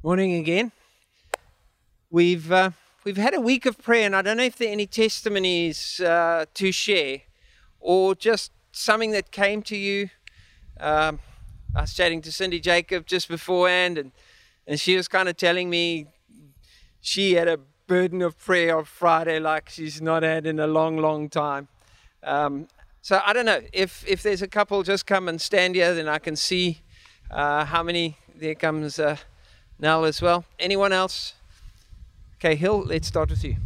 Morning again. We've uh, we've had a week of prayer, and I don't know if there are any testimonies uh, to share, or just something that came to you. Um, I was chatting to Cindy Jacob just beforehand, and and she was kind of telling me she had a burden of prayer on Friday like she's not had in a long, long time. Um, so I don't know if if there's a couple, just come and stand here, then I can see uh, how many. There comes. Nell as well. Anyone else? Okay, Hill, let's start with you.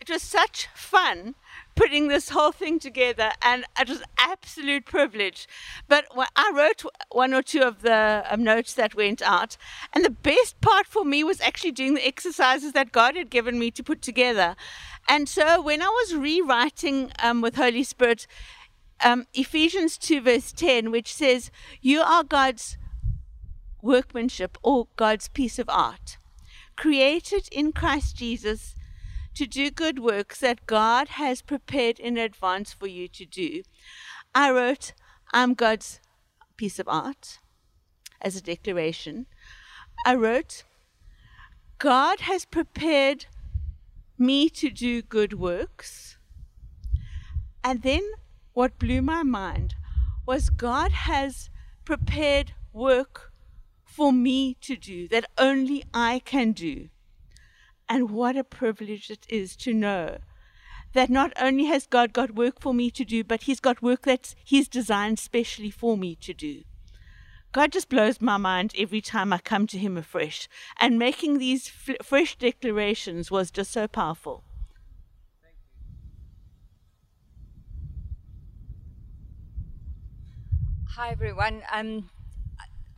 It was such fun putting this whole thing together, and it was absolute privilege. But I wrote one or two of the um, notes that went out, and the best part for me was actually doing the exercises that God had given me to put together. And so when I was rewriting um, with Holy Spirit, um, Ephesians 2, verse 10, which says, You are God's workmanship or God's piece of art, created in Christ Jesus to do good works that God has prepared in advance for you to do. I wrote, I'm God's piece of art as a declaration. I wrote, God has prepared me to do good works. And then what blew my mind was God has prepared work for me to do that only I can do. And what a privilege it is to know that not only has God got work for me to do, but He's got work that He's designed specially for me to do. God just blows my mind every time I come to Him afresh. And making these f- fresh declarations was just so powerful. Hi, everyone. Um,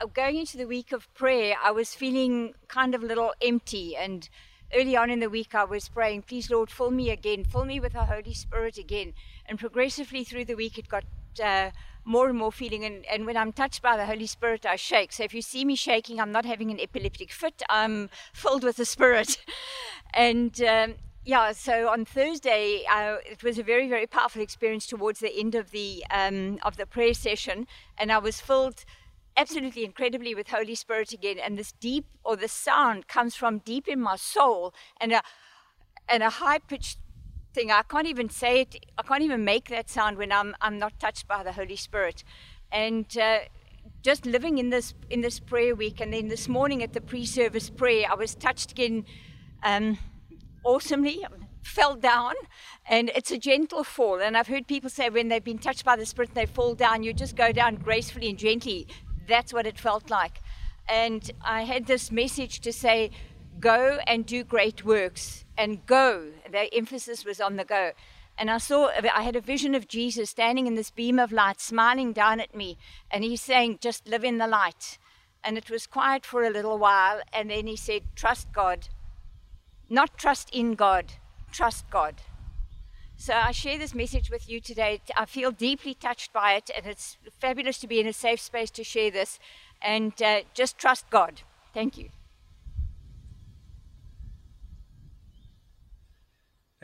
going into the week of prayer, I was feeling kind of a little empty. And early on in the week, I was praying, Please, Lord, fill me again, fill me with the Holy Spirit again. And progressively through the week, it got uh, more and more feeling. And, and when I'm touched by the Holy Spirit, I shake. So if you see me shaking, I'm not having an epileptic fit, I'm filled with the Spirit. and um, yeah, so on Thursday, uh, it was a very, very powerful experience towards the end of the um, of the prayer session, and I was filled absolutely incredibly with Holy Spirit again. And this deep or the sound comes from deep in my soul and a and a high pitched thing. I can't even say it. I can't even make that sound when I'm I'm not touched by the Holy Spirit. And uh, just living in this in this prayer week, and then this morning at the pre-service prayer, I was touched again, um, awesomely. Fell down, and it's a gentle fall. And I've heard people say when they've been touched by the Spirit, they fall down. You just go down gracefully and gently that's what it felt like. And I had this message to say, go and do great works and go. The emphasis was on the go. And I saw, I had a vision of Jesus standing in this beam of light, smiling down at me. And he's saying, just live in the light. And it was quiet for a little while. And then he said, trust God. Not trust in God, trust God. So I share this message with you today. I feel deeply touched by it, and it's fabulous to be in a safe space to share this. And uh, just trust God. Thank you.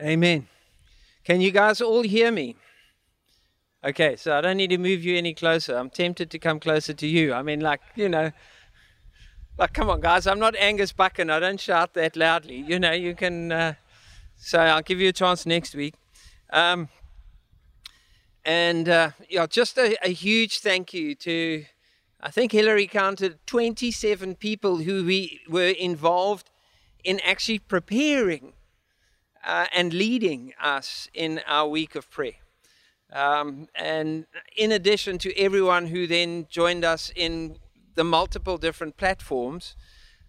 Amen. Can you guys all hear me? Okay, so I don't need to move you any closer. I'm tempted to come closer to you. I mean, like, you know, like, come on, guys. I'm not Angus Buchan. I don't shout that loudly. You know, you can. Uh, so I'll give you a chance next week. Um, and uh, yeah, just a, a, huge thank you to, I think Hillary counted 27 people who we were involved in actually preparing uh, and leading us in our week of prayer. Um, and in addition to everyone who then joined us in the multiple different platforms,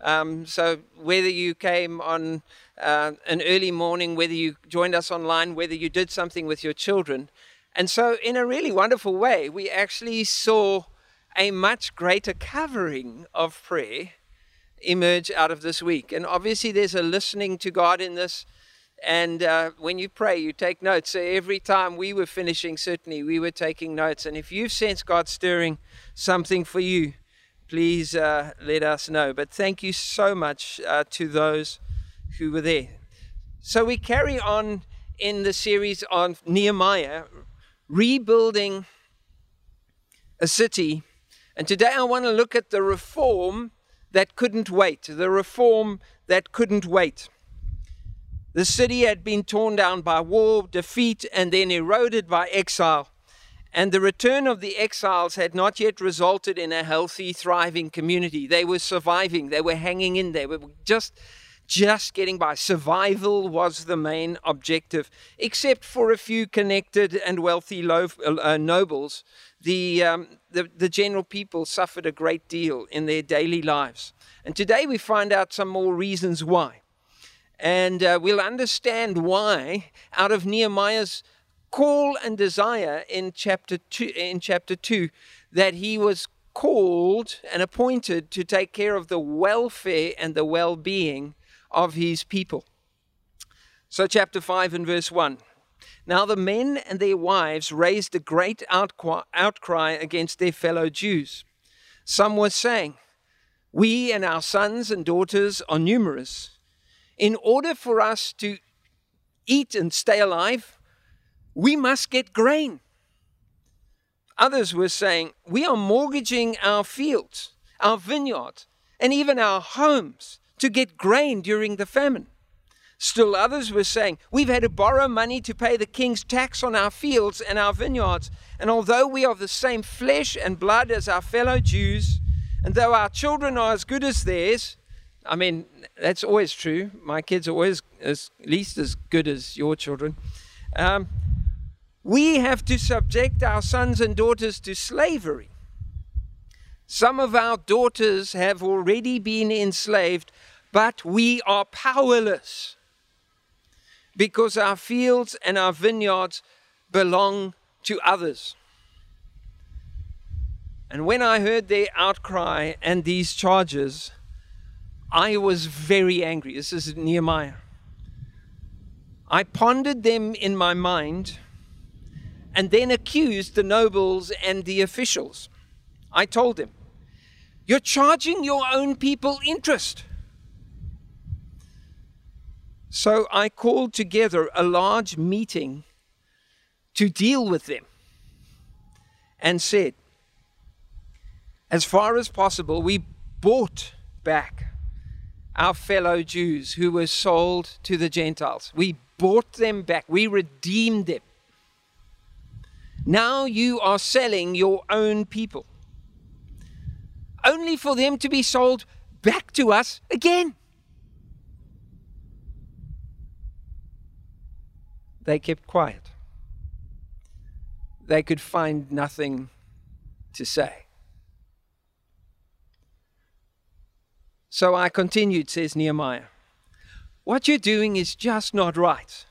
um, so whether you came on uh, an early morning, whether you joined us online, whether you did something with your children. And so, in a really wonderful way, we actually saw a much greater covering of prayer emerge out of this week. And obviously, there's a listening to God in this. And uh, when you pray, you take notes. So every time we were finishing, certainly we were taking notes. And if you've sensed God stirring something for you, please uh, let us know. But thank you so much uh, to those who were there. So we carry on in the series on Nehemiah, rebuilding a city And today I want to look at the reform that couldn't wait, the reform that couldn't wait. The city had been torn down by war, defeat, and then eroded by exile. And the return of the exiles had not yet resulted in a healthy, thriving community. They were surviving, they were hanging in there, we were just, just getting by. Survival was the main objective, except for a few connected and wealthy uh, nobles. The, um, the, the general people suffered a great deal in their daily lives. And today we find out some more reasons why. And uh, we'll understand why out of Nehemiah's call and desire in chapter two, in chapter two that he was called and appointed to take care of the welfare and the well-being of his people. So chapter 5 and verse 1. Now the men and their wives raised a great outcry against their fellow Jews. Some were saying, We and our sons and daughters are numerous. In order for us to eat and stay alive, we must get grain. Others were saying, We are mortgaging our fields, our vineyards, and even our homes to get grain during the famine. Still others were saying, We've had to borrow money to pay the king's tax on our fields and our vineyards. And although we are the same flesh and blood as our fellow Jews, and though our children are as good as theirs, I mean, that's always true. My kids are always as, at least as good as your children. Um, we have to subject our sons and daughters to slavery. Some of our daughters have already been enslaved, but we are powerless because our fields and our vineyards belong to others. And when I heard their outcry and these charges, I was very angry. This is Nehemiah. I pondered them in my mind and then accused the nobles and the officials. I told them, You're charging your own people interest. So I called together a large meeting to deal with them and said, As far as possible, we bought back our fellow Jews who were sold to the Gentiles. We bought them back, we redeemed them. Now you are selling your own people, only for them to be sold back to us again. They kept quiet. They could find nothing to say. So I continued, says Nehemiah. What you're doing is just not right.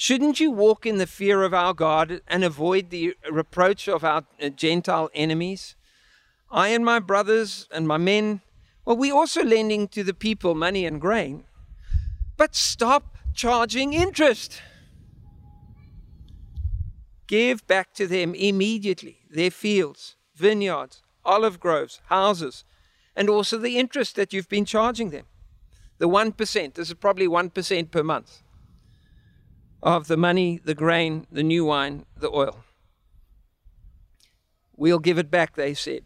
Shouldn't you walk in the fear of our God and avoid the reproach of our uh, Gentile enemies? I and my brothers and my men, well, we also lending to the people money and grain. But stop charging interest. Give back to them immediately their fields, vineyards, olive groves, houses, and also the interest that you've been charging them. The 1%, this is probably 1% per month of the money, the grain, the new wine, the oil. We'll give it back, they said.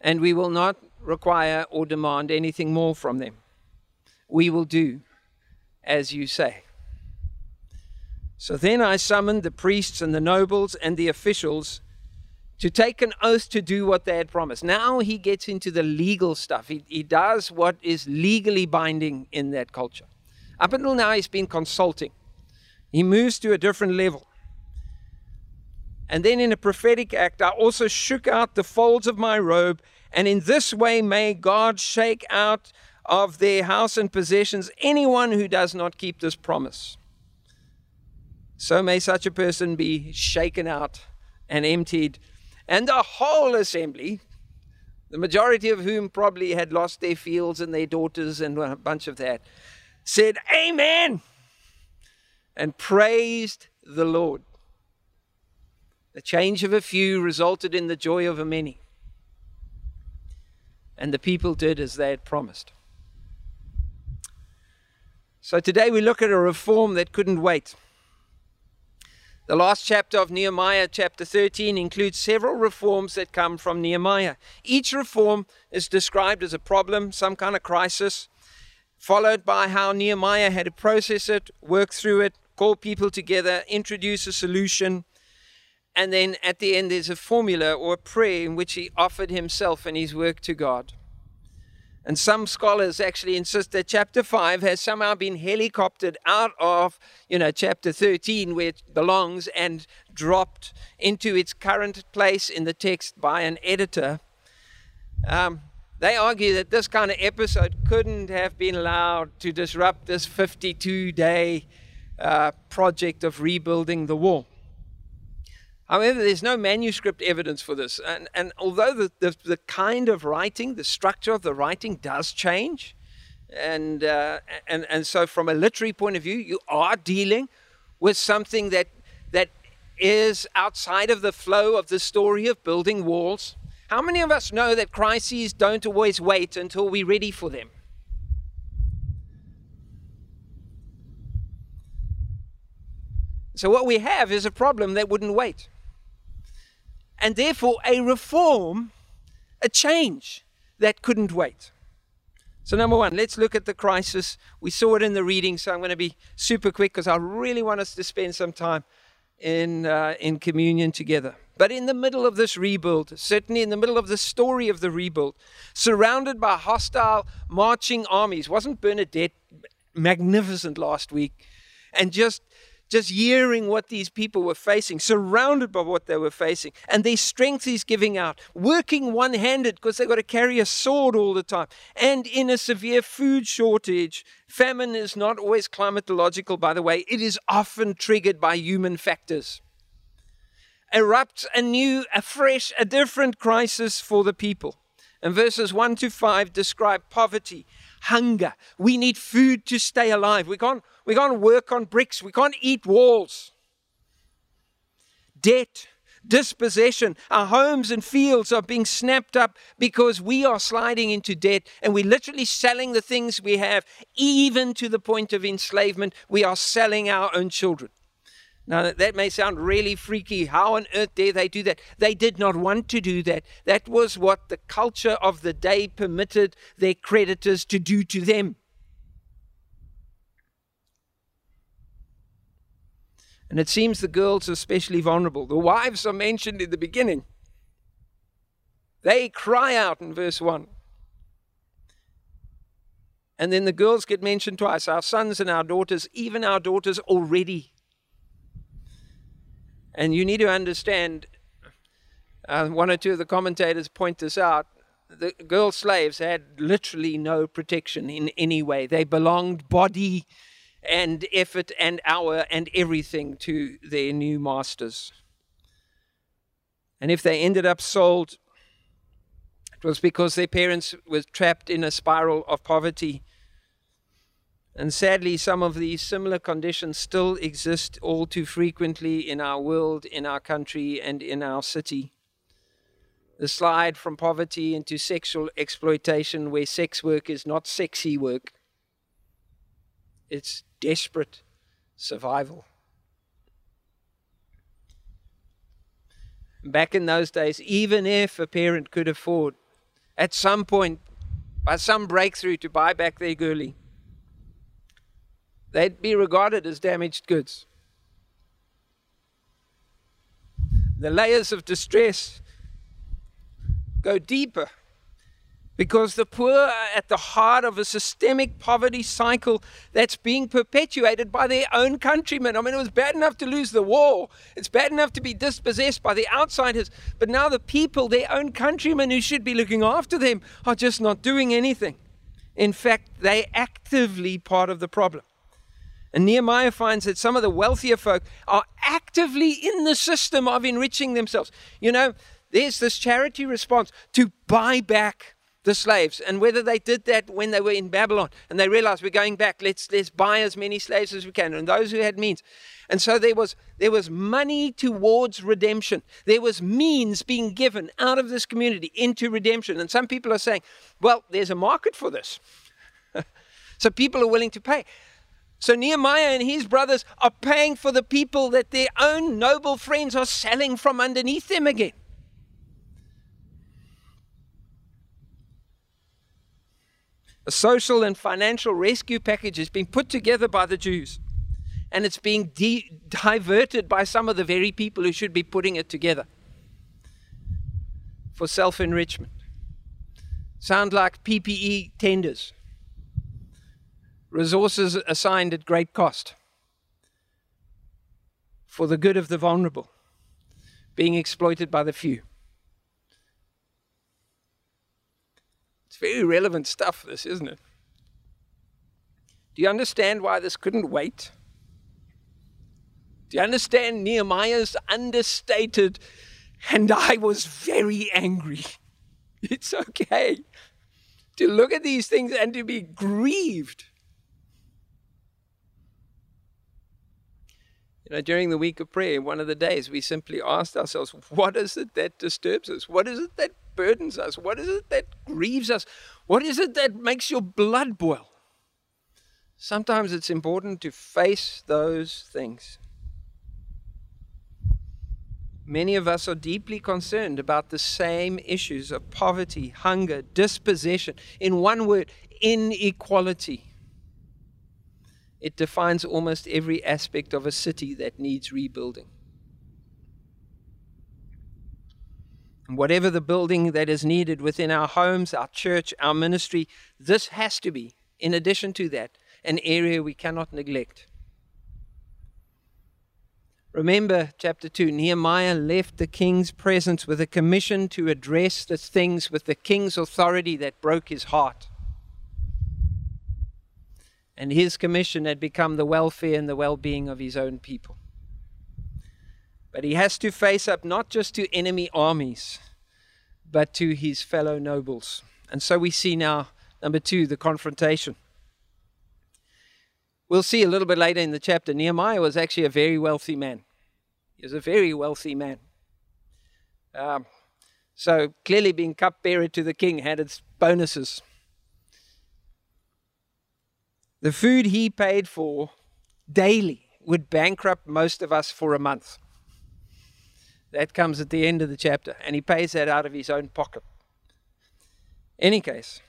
And we will not require or demand anything more from them. We will do as you say. So then I summoned the priests and the nobles and the officials to take an oath to do what they had promised. Now he gets into the legal stuff. He, he does what is legally binding in that culture. Up until now, he's been consulting. He moves to a different level. And then in a prophetic act, I also shook out the folds of my robe, and in this way may God shake out of their house and possessions anyone who does not keep this promise. So may such a person be shaken out and emptied, and the whole assembly, the majority of whom probably had lost their fields and their daughters and a bunch of that, said, Amen, and praised the Lord. The change of a few resulted in the joy of a many. And the people did as they had promised. So today we look at a reform that couldn't wait. The last chapter of Nehemiah, chapter 13, includes several reforms that come from Nehemiah. Each reform is described as a problem, some kind of crisis, followed by how Nehemiah had to process it, work through it, call people together, introduce a solution, and then at the end there's a formula or a prayer in which he offered himself and his work to God. And some scholars actually insist that chapter 5 has somehow been helicoptered out of, you know, chapter 13 where it belongs and dropped into its current place in the text by an editor. Um, they argue that this kind of episode couldn't have been allowed to disrupt this 52 day uh, project of rebuilding the wall. However, there's no manuscript evidence for this. And, and although the, the, the kind of writing, the structure of the writing does change, and, uh, and, and so from a literary point of view, you are dealing with something that, that is outside of the flow of the story of building walls. How many of us know that crises don't always wait until we're ready for them? So, what we have is a problem that wouldn't wait and therefore a reform, a change that couldn't wait. So, number one, let's look at the crisis. We saw it in the reading, so I'm going to be super quick because I really want us to spend some time in, uh, in communion together. But in the middle of this rebuild, certainly in the middle of the story of the rebuild, surrounded by hostile marching armies, wasn't Bernadette magnificent last week? And just just hearing what these people were facing, surrounded by what they were facing, and their strength is giving out, working one handed because they've got to carry a sword all the time, and in a severe food shortage. Famine is not always climatological, by the way, it is often triggered by human factors. Erupts a new, a fresh, a different crisis for the people. And verses 1 to 5 describe poverty, hunger. We need food to stay alive. We can't we can't work on bricks. We can't eat walls. Debt, dispossession. Our homes and fields are being snapped up because we are sliding into debt and we're literally selling the things we have, even to the point of enslavement. We are selling our own children. Now, that may sound really freaky. How on earth dare they do that? They did not want to do that. That was what the culture of the day permitted their creditors to do to them. And it seems the girls are especially vulnerable. The wives are mentioned in the beginning. They cry out in verse 1. And then the girls get mentioned twice our sons and our daughters, even our daughters already. And you need to understand, uh, one or two of the commentators point this out. The girl slaves had literally no protection in any way. They belonged body and effort and hour and everything to their new masters. And if they ended up sold, it was because their parents were trapped in a spiral of poverty. And sadly, some of these similar conditions still exist all too frequently in our world, in our country, and in our city. The slide from poverty into sexual exploitation, where sex work is not sexy work, it's desperate survival. Back in those days, even if a parent could afford, at some point, by some breakthrough, to buy back their girlie, they'd be regarded as damaged goods. The layers of distress go deeper because the poor are at the heart of a systemic poverty cycle that's being perpetuated by their own countrymen. I mean, it was bad enough to lose the war, it's bad enough to be dispossessed by the outsiders, but now the people, their own countrymen who should be looking after them, are just not doing anything. In fact, they're actively part of the problem. And Nehemiah finds that some of the wealthier folk are actively in the system of enriching themselves. You know, there's this charity response to buy back the slaves. And whether they did that when they were in Babylon and they realized we're going back. Let's let's buy as many slaves as we can. And those who had means. And so there was there was money towards redemption. There was means being given out of this community into redemption. And some people are saying well there's a market for this. So people are willing to pay So Nehemiah and his brothers are paying for the people that their own noble friends are selling from underneath them again. A social and financial rescue package has been put together by the Jews, and it's being diverted by some of the very people who should be putting it together for self enrichment. Sound like PPE tenders, resources assigned at great cost for the good of the vulnerable, being exploited by the few. It's very relevant stuff, this, isn't it? Do you understand why this couldn't wait? Do you understand Nehemiah's understated, and I was very angry? It's okay to look at these things and to be grieved. You know, during the week of prayer, one of the days, we simply asked ourselves, what is it that disturbs us? What is it that burdens us? What is it that grieves us? What is it that makes your blood boil? Sometimes it's important to face those things. Many of us are deeply concerned about the same issues of poverty, hunger, dispossession. In one word, inequality. It defines almost every aspect of a city that needs rebuilding. And whatever the building that is needed within our homes, our church, our ministry, this has to be, in addition to that, an area we cannot neglect. Remember, chapter 2 Nehemiah left the king's presence with a commission to address the things with the king's authority that broke his heart and his commission had become the welfare and the well being of his own people. But he has to face up not just to enemy armies, but to his fellow nobles. And so we see now, number two, the confrontation. We'll see a little bit later in the chapter, Nehemiah was actually a very wealthy man. He was a very wealthy man. Um, so clearly, being cupbearer to the king had its bonuses. The food he paid for daily would bankrupt most of us for a month. That comes at the end of the chapter, and he pays that out of his own pocket. Any case,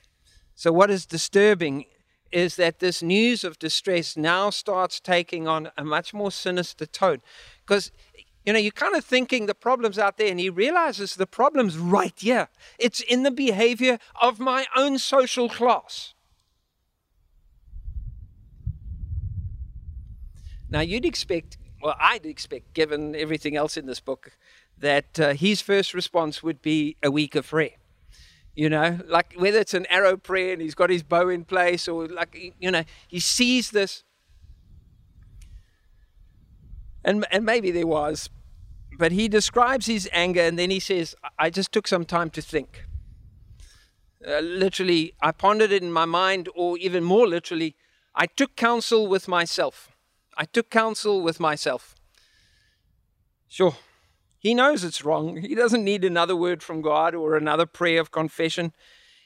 so what is disturbing is that this news of distress now starts taking on a much more sinister tone. Because, you know, you're kind of thinking the problem's out there, and he realizes the problem's right here. It's in the behavior of my own social class. Now, you'd expect, well, I'd expect, given everything else in this book, that uh, his first response would be a week of prayer. You know, like whether it's an arrow prayer and he's got his bow in place, or like, you know, he sees this. And, and maybe there was, but he describes his anger and then he says, I just took some time to think. Uh, literally, I pondered it in my mind, or even more literally, I took counsel with myself. I took counsel with myself. Sure, he knows it's wrong. He doesn't need another word from God or another prayer of confession.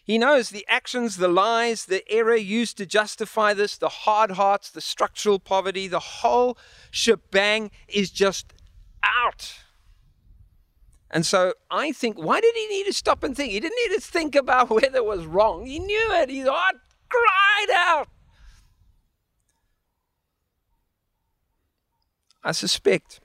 He knows the actions, the lies, the error used to justify this, the hard hearts, the structural poverty, the whole shebang is just out. And so I think, why did he need to stop and think? He didn't need to think about whether it was wrong. He knew it. His heart cried out. I suspect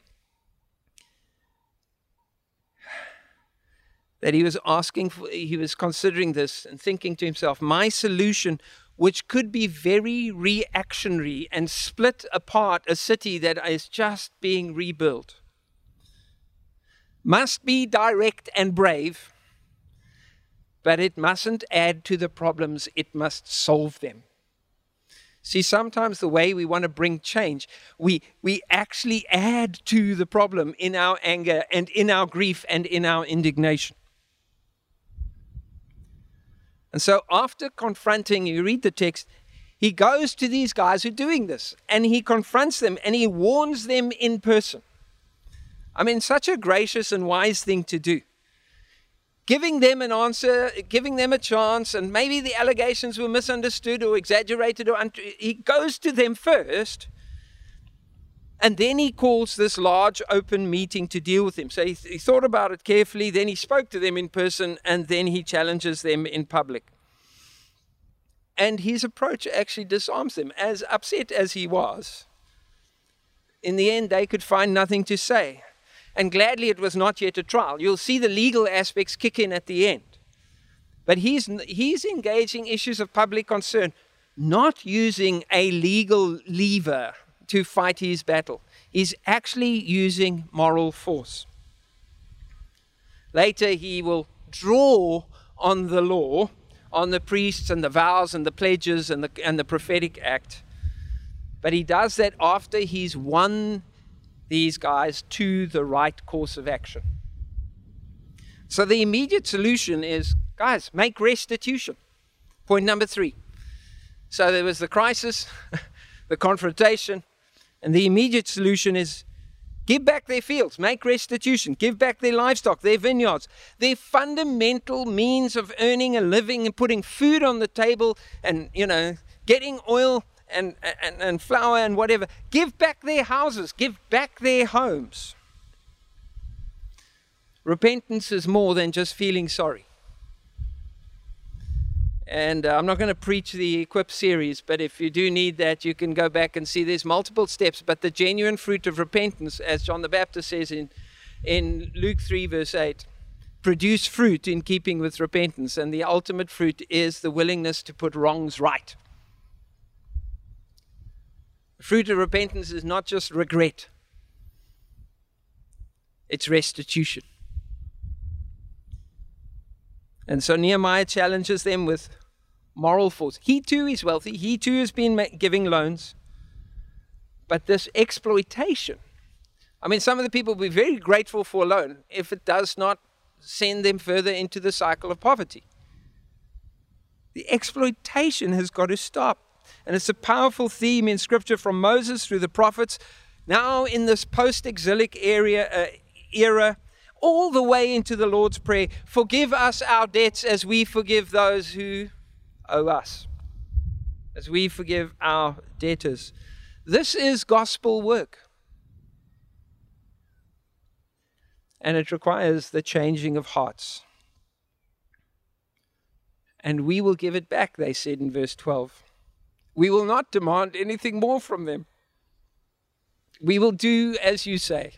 that he was asking for, he was considering this and thinking to himself, my solution, which could be very reactionary and split apart a city that is just being rebuilt, must be direct and brave, but it mustn't add to the problems, it must solve them. See, sometimes the way we want to bring change, we, we actually add to the problem in our anger and in our grief and in our indignation. And so, after confronting, you read the text, he goes to these guys who are doing this and he confronts them and he warns them in person. I mean, such a gracious and wise thing to do giving them an answer, giving them a chance, and maybe the allegations were misunderstood or exaggerated. Or un- he goes to them first, and then he calls this large open meeting to deal with him. So he, th- he thought about it carefully, then he spoke to them in person, and then he challenges them in public. And his approach actually disarms them, as upset as he was. In the end, they could find nothing to say. And gladly, it was not yet a trial. You'll see the legal aspects kick in at the end. But he's, he's engaging issues of public concern, not using a legal lever to fight his battle. He's actually using moral force. Later, he will draw on the law, on the priests and the vows and the pledges and the, and the prophetic act. But he does that after he's won these guys to the right course of action. So the immediate solution is guys, make restitution. Point number three. So there was the crisis, the confrontation, and the immediate solution is give back their fields, make restitution, give back their livestock, their vineyards, their fundamental means of earning a living and putting food on the table and, you know, getting oil and, and, and flour and whatever. Give back their houses, give back their homes. Repentance is more than just feeling sorry. And uh, I'm not going to preach the Equip series, but if you do need that, you can go back and see there's multiple steps. But the genuine fruit of repentance, as John the Baptist says in, in Luke 3, verse 8, produce fruit in keeping with repentance. And the ultimate fruit is the willingness to put wrongs right. The fruit of repentance is not just regret, it's restitution. And so Nehemiah challenges them with moral force. He too is wealthy, he too has been giving loans. But this exploitation, I mean, some of the people will be very grateful for a loan if it does not send them further into the cycle of poverty. The exploitation has got to stop. And it's a powerful theme in Scripture from Moses through the prophets, now in this post exilic uh, era, all the way into the Lord's Prayer Forgive us our debts as we forgive those who owe us, as we forgive our debtors. This is gospel work. And it requires the changing of hearts. And we will give it back, they said in verse 12. We will not demand anything more from them. We will do as you say.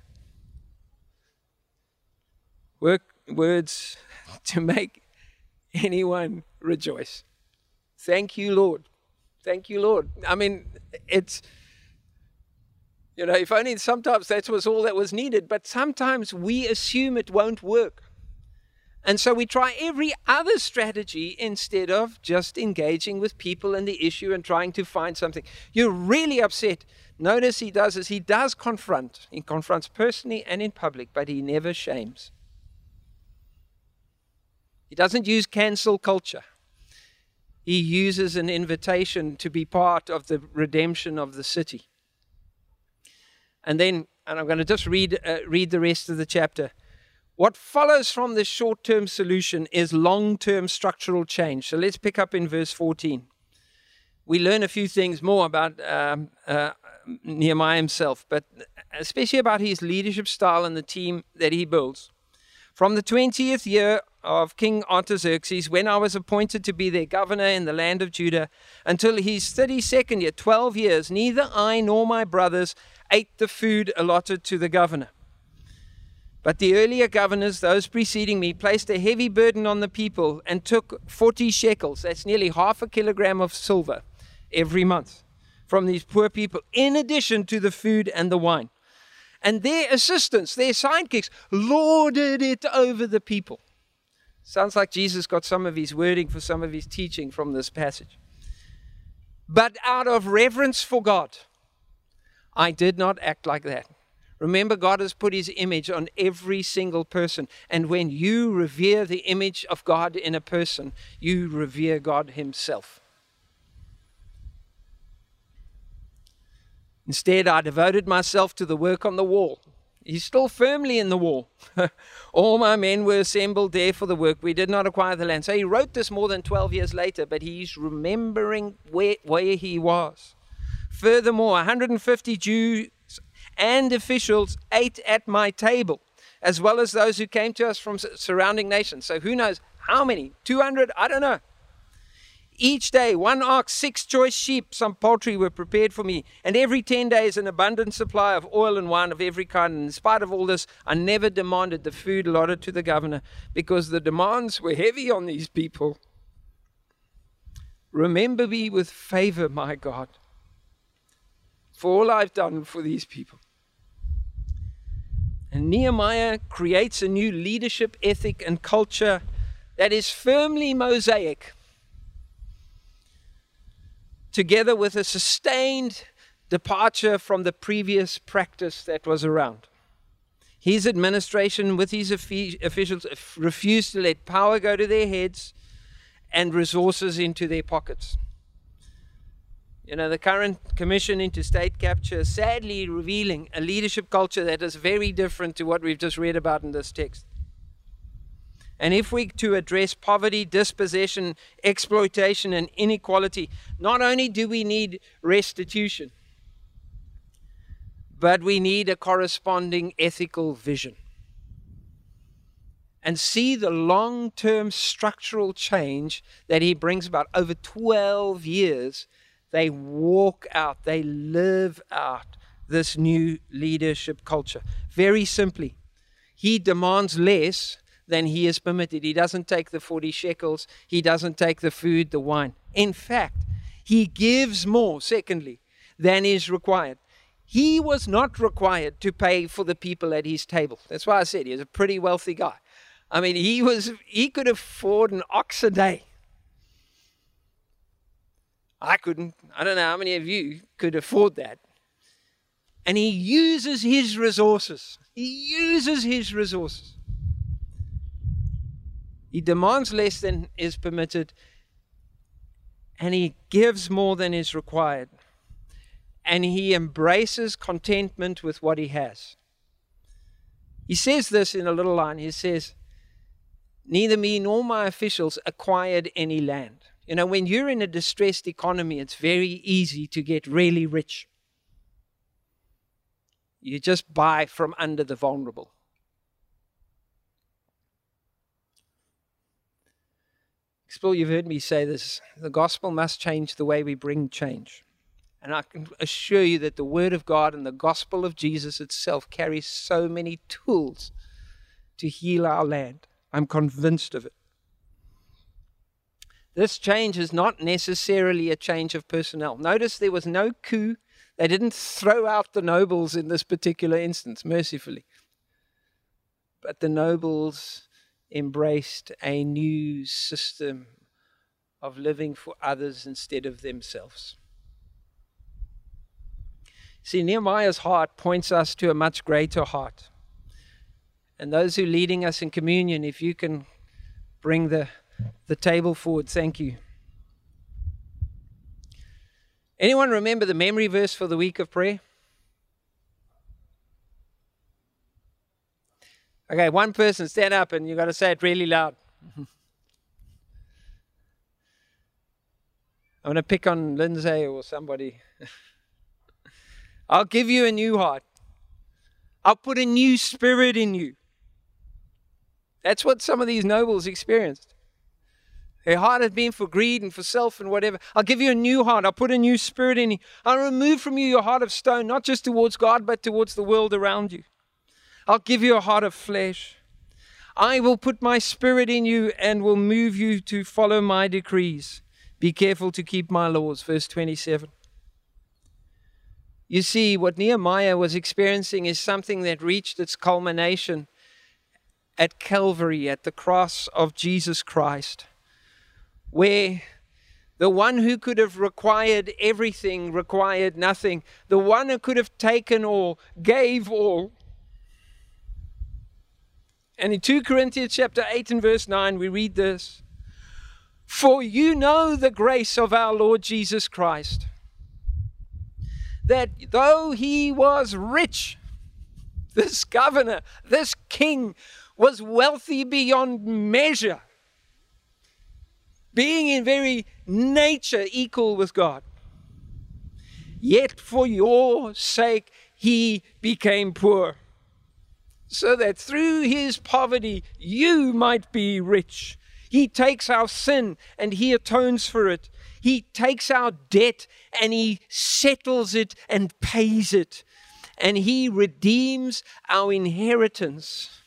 Work words to make anyone rejoice. Thank you, Lord. Thank you, Lord. I mean, it's, you know, if only sometimes that was all that was needed, but sometimes we assume it won't work. And so we try every other strategy instead of just engaging with people and the issue and trying to find something. You're really upset. Notice he does is he does confront. He confronts personally and in public, but he never shames. He doesn't use cancel culture. He uses an invitation to be part of the redemption of the city. And then, and I'm going to just read, uh, read the rest of the chapter. What follows from this short term solution is long term structural change. So let's pick up in verse 14. We learn a few things more about um, uh, Nehemiah himself, but especially about his leadership style and the team that he builds. From the 20th year of King Artaxerxes, when I was appointed to be their governor in the land of Judah, until his 32nd year, 12 years, neither I nor my brothers ate the food allotted to the governor. But the earlier governors, those preceding me, placed a heavy burden on the people and took 40 shekels, that's nearly half a kilogram of silver, every month from these poor people, in addition to the food and the wine. And their assistants, their sidekicks, lorded it over the people. Sounds like Jesus got some of his wording for some of his teaching from this passage. But out of reverence for God, I did not act like that. Remember, God has put his image on every single person. And when you revere the image of God in a person, you revere God himself. Instead, I devoted myself to the work on the wall. He's still firmly in the wall. All my men were assembled there for the work. We did not acquire the land. So he wrote this more than 12 years later, but he's remembering where, where he was. Furthermore, 150 Jews and officials ate at my table, as well as those who came to us from surrounding nations. So who knows how many? 200? I don't know. Each day, one ox, six choice sheep, some poultry were prepared for me. And every 10 days, an abundant supply of oil and wine of every kind. And in spite of all this, I never demanded the food allotted to the governor because the demands were heavy on these people. Remember me with favor, my God, for all I've done for these people. And Nehemiah creates a new leadership ethic and culture that is firmly Mosaic together with a sustained departure from the previous practice that was around. His administration, with his officials, refused to let power go to their heads and resources into their pockets. You know, the current commission into state capture is sadly revealing a leadership culture that is very different to what we've just read about in this text. And if we to address poverty, dispossession, exploitation, and inequality, not only do we need restitution, but we need a corresponding ethical vision. And see the long term structural change that he brings about over 12 years. They walk out, they live out this new leadership culture. Very simply, he demands less than he is permitted. He doesn't take the 40 shekels, he doesn't take the food, the wine. In fact, he gives more, secondly, than is required. He was not required to pay for the people at his table. That's why I said he was a pretty wealthy guy. I mean, he was he could afford an ox a day. I couldn't. I don't know how many of you could afford that. And he uses his resources. He uses his resources. He demands less than is permitted, and he gives more than is required. And he embraces contentment with what he has. He says this in a little line. He says, Neither me nor my officials acquired any land. You know, when you're in a distressed economy, it's very easy to get really rich. You just buy from under the vulnerable. Still, you've heard me say this the gospel must change the way we bring change. And I can assure you that the Word of God and the gospel of Jesus itself carries so many tools to heal our land. I'm convinced of it. This change is not necessarily a change of personnel. Notice there was no coup. They didn't throw out the nobles in this particular instance, mercifully. But the nobles embraced a new system of living for others instead of themselves. See, Nehemiah's heart points us to a much greater heart. And those who are leading us in communion, if you can bring the, the table forward, thank you. Anyone remember the memory verse for the week of prayer? Okay, one person stand up and you got to say it really loud. I'm going to pick on Lindsay or somebody. I'll give you a new heart. I'll put a new spirit in you. That's what some of these nobles experienced. Their heart has been for greed and for self and whatever. I'll give you a new heart. I'll put a new spirit in you. I'll remove from you your heart of stone, not just towards God, but towards the world around you. I'll give you a heart of flesh. I will put my spirit in you and will move you to follow my decrees. Be careful to keep my laws. Verse 27. You see, what Nehemiah was experiencing is something that reached its culmination at Calvary, at the cross of Jesus Christ, where the one who could have required everything required nothing. The one who could have taken all gave all. And in 2 Corinthians chapter 8 and verse 9, we read this For you know the grace of our Lord Jesus Christ, that though he was rich, this governor, this king was wealthy beyond measure, being in very nature equal with God. Yet for your sake he became poor, so that through his poverty you might be rich. He takes our sin and he atones for it. He takes our debt and he settles it and pays it. And he redeems our inheritance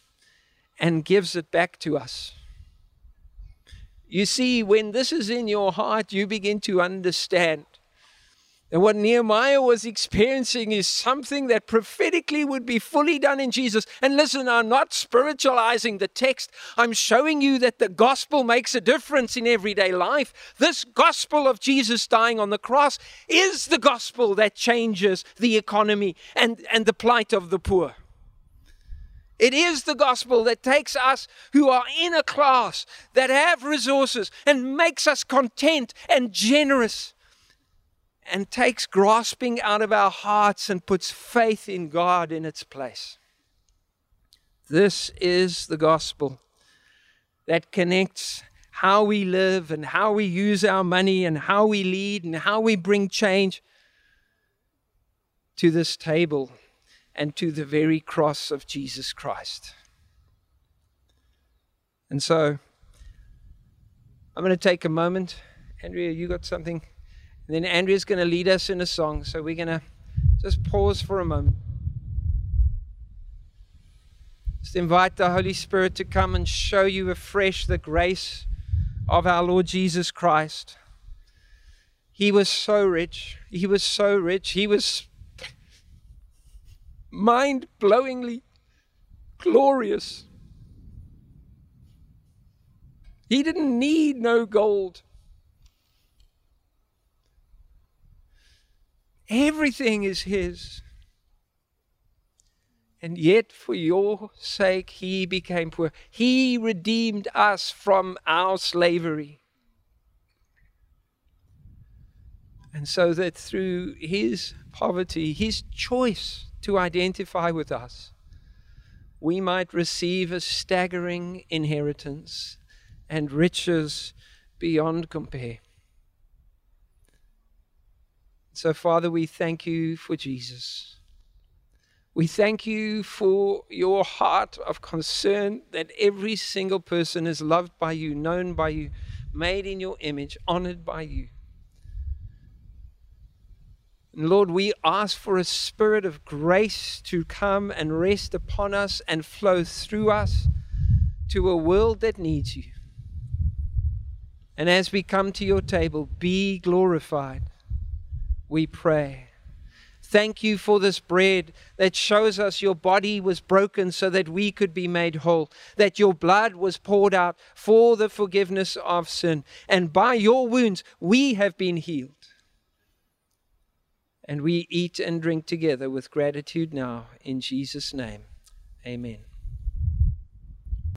and gives it back to us. You see, when this is in your heart, you begin to understand and what Nehemiah was experiencing is something that prophetically would be fully done in Jesus. And listen, I'm not spiritualizing the text. I'm showing you that the gospel makes a difference in everyday life. This gospel of Jesus dying on the cross is the gospel that changes the economy and, and the plight of the poor. It is the gospel that takes us who are in a class, that have resources, and makes us content and generous and takes grasping out of our hearts and puts faith in God in its place. This is the gospel that connects how we live and how we use our money and how we lead and how we bring change to this table and to the very cross of Jesus Christ. And so I'm going to take a moment. Andrea, you got something? And then Andrea's going to lead us in a song. So we're going to just pause for a moment. Just invite the Holy Spirit to come and show you afresh the grace of our Lord Jesus Christ. He was so rich. He was so rich. He was mind blowingly glorious. He didn't need no gold. Everything is His. And yet, for your sake, He became poor. He redeemed us from our slavery. And so that through His poverty, His choice to identify with us, we might receive a staggering inheritance and riches beyond compare. So, Father, we thank you for Jesus. We thank you for your heart of concern that every single person is loved by you, known by you, made in your image, honored by you. And Lord, we ask for a spirit of grace to come and rest upon us and flow through us to a world that needs you. And as we come to your table, be glorified we pray. Thank you for this bread that shows us your body was broken so that we could be made whole, that your blood was poured out for the forgiveness of sin, and by your wounds we have been healed. And we eat and drink together with gratitude now in Jesus' name. Amen.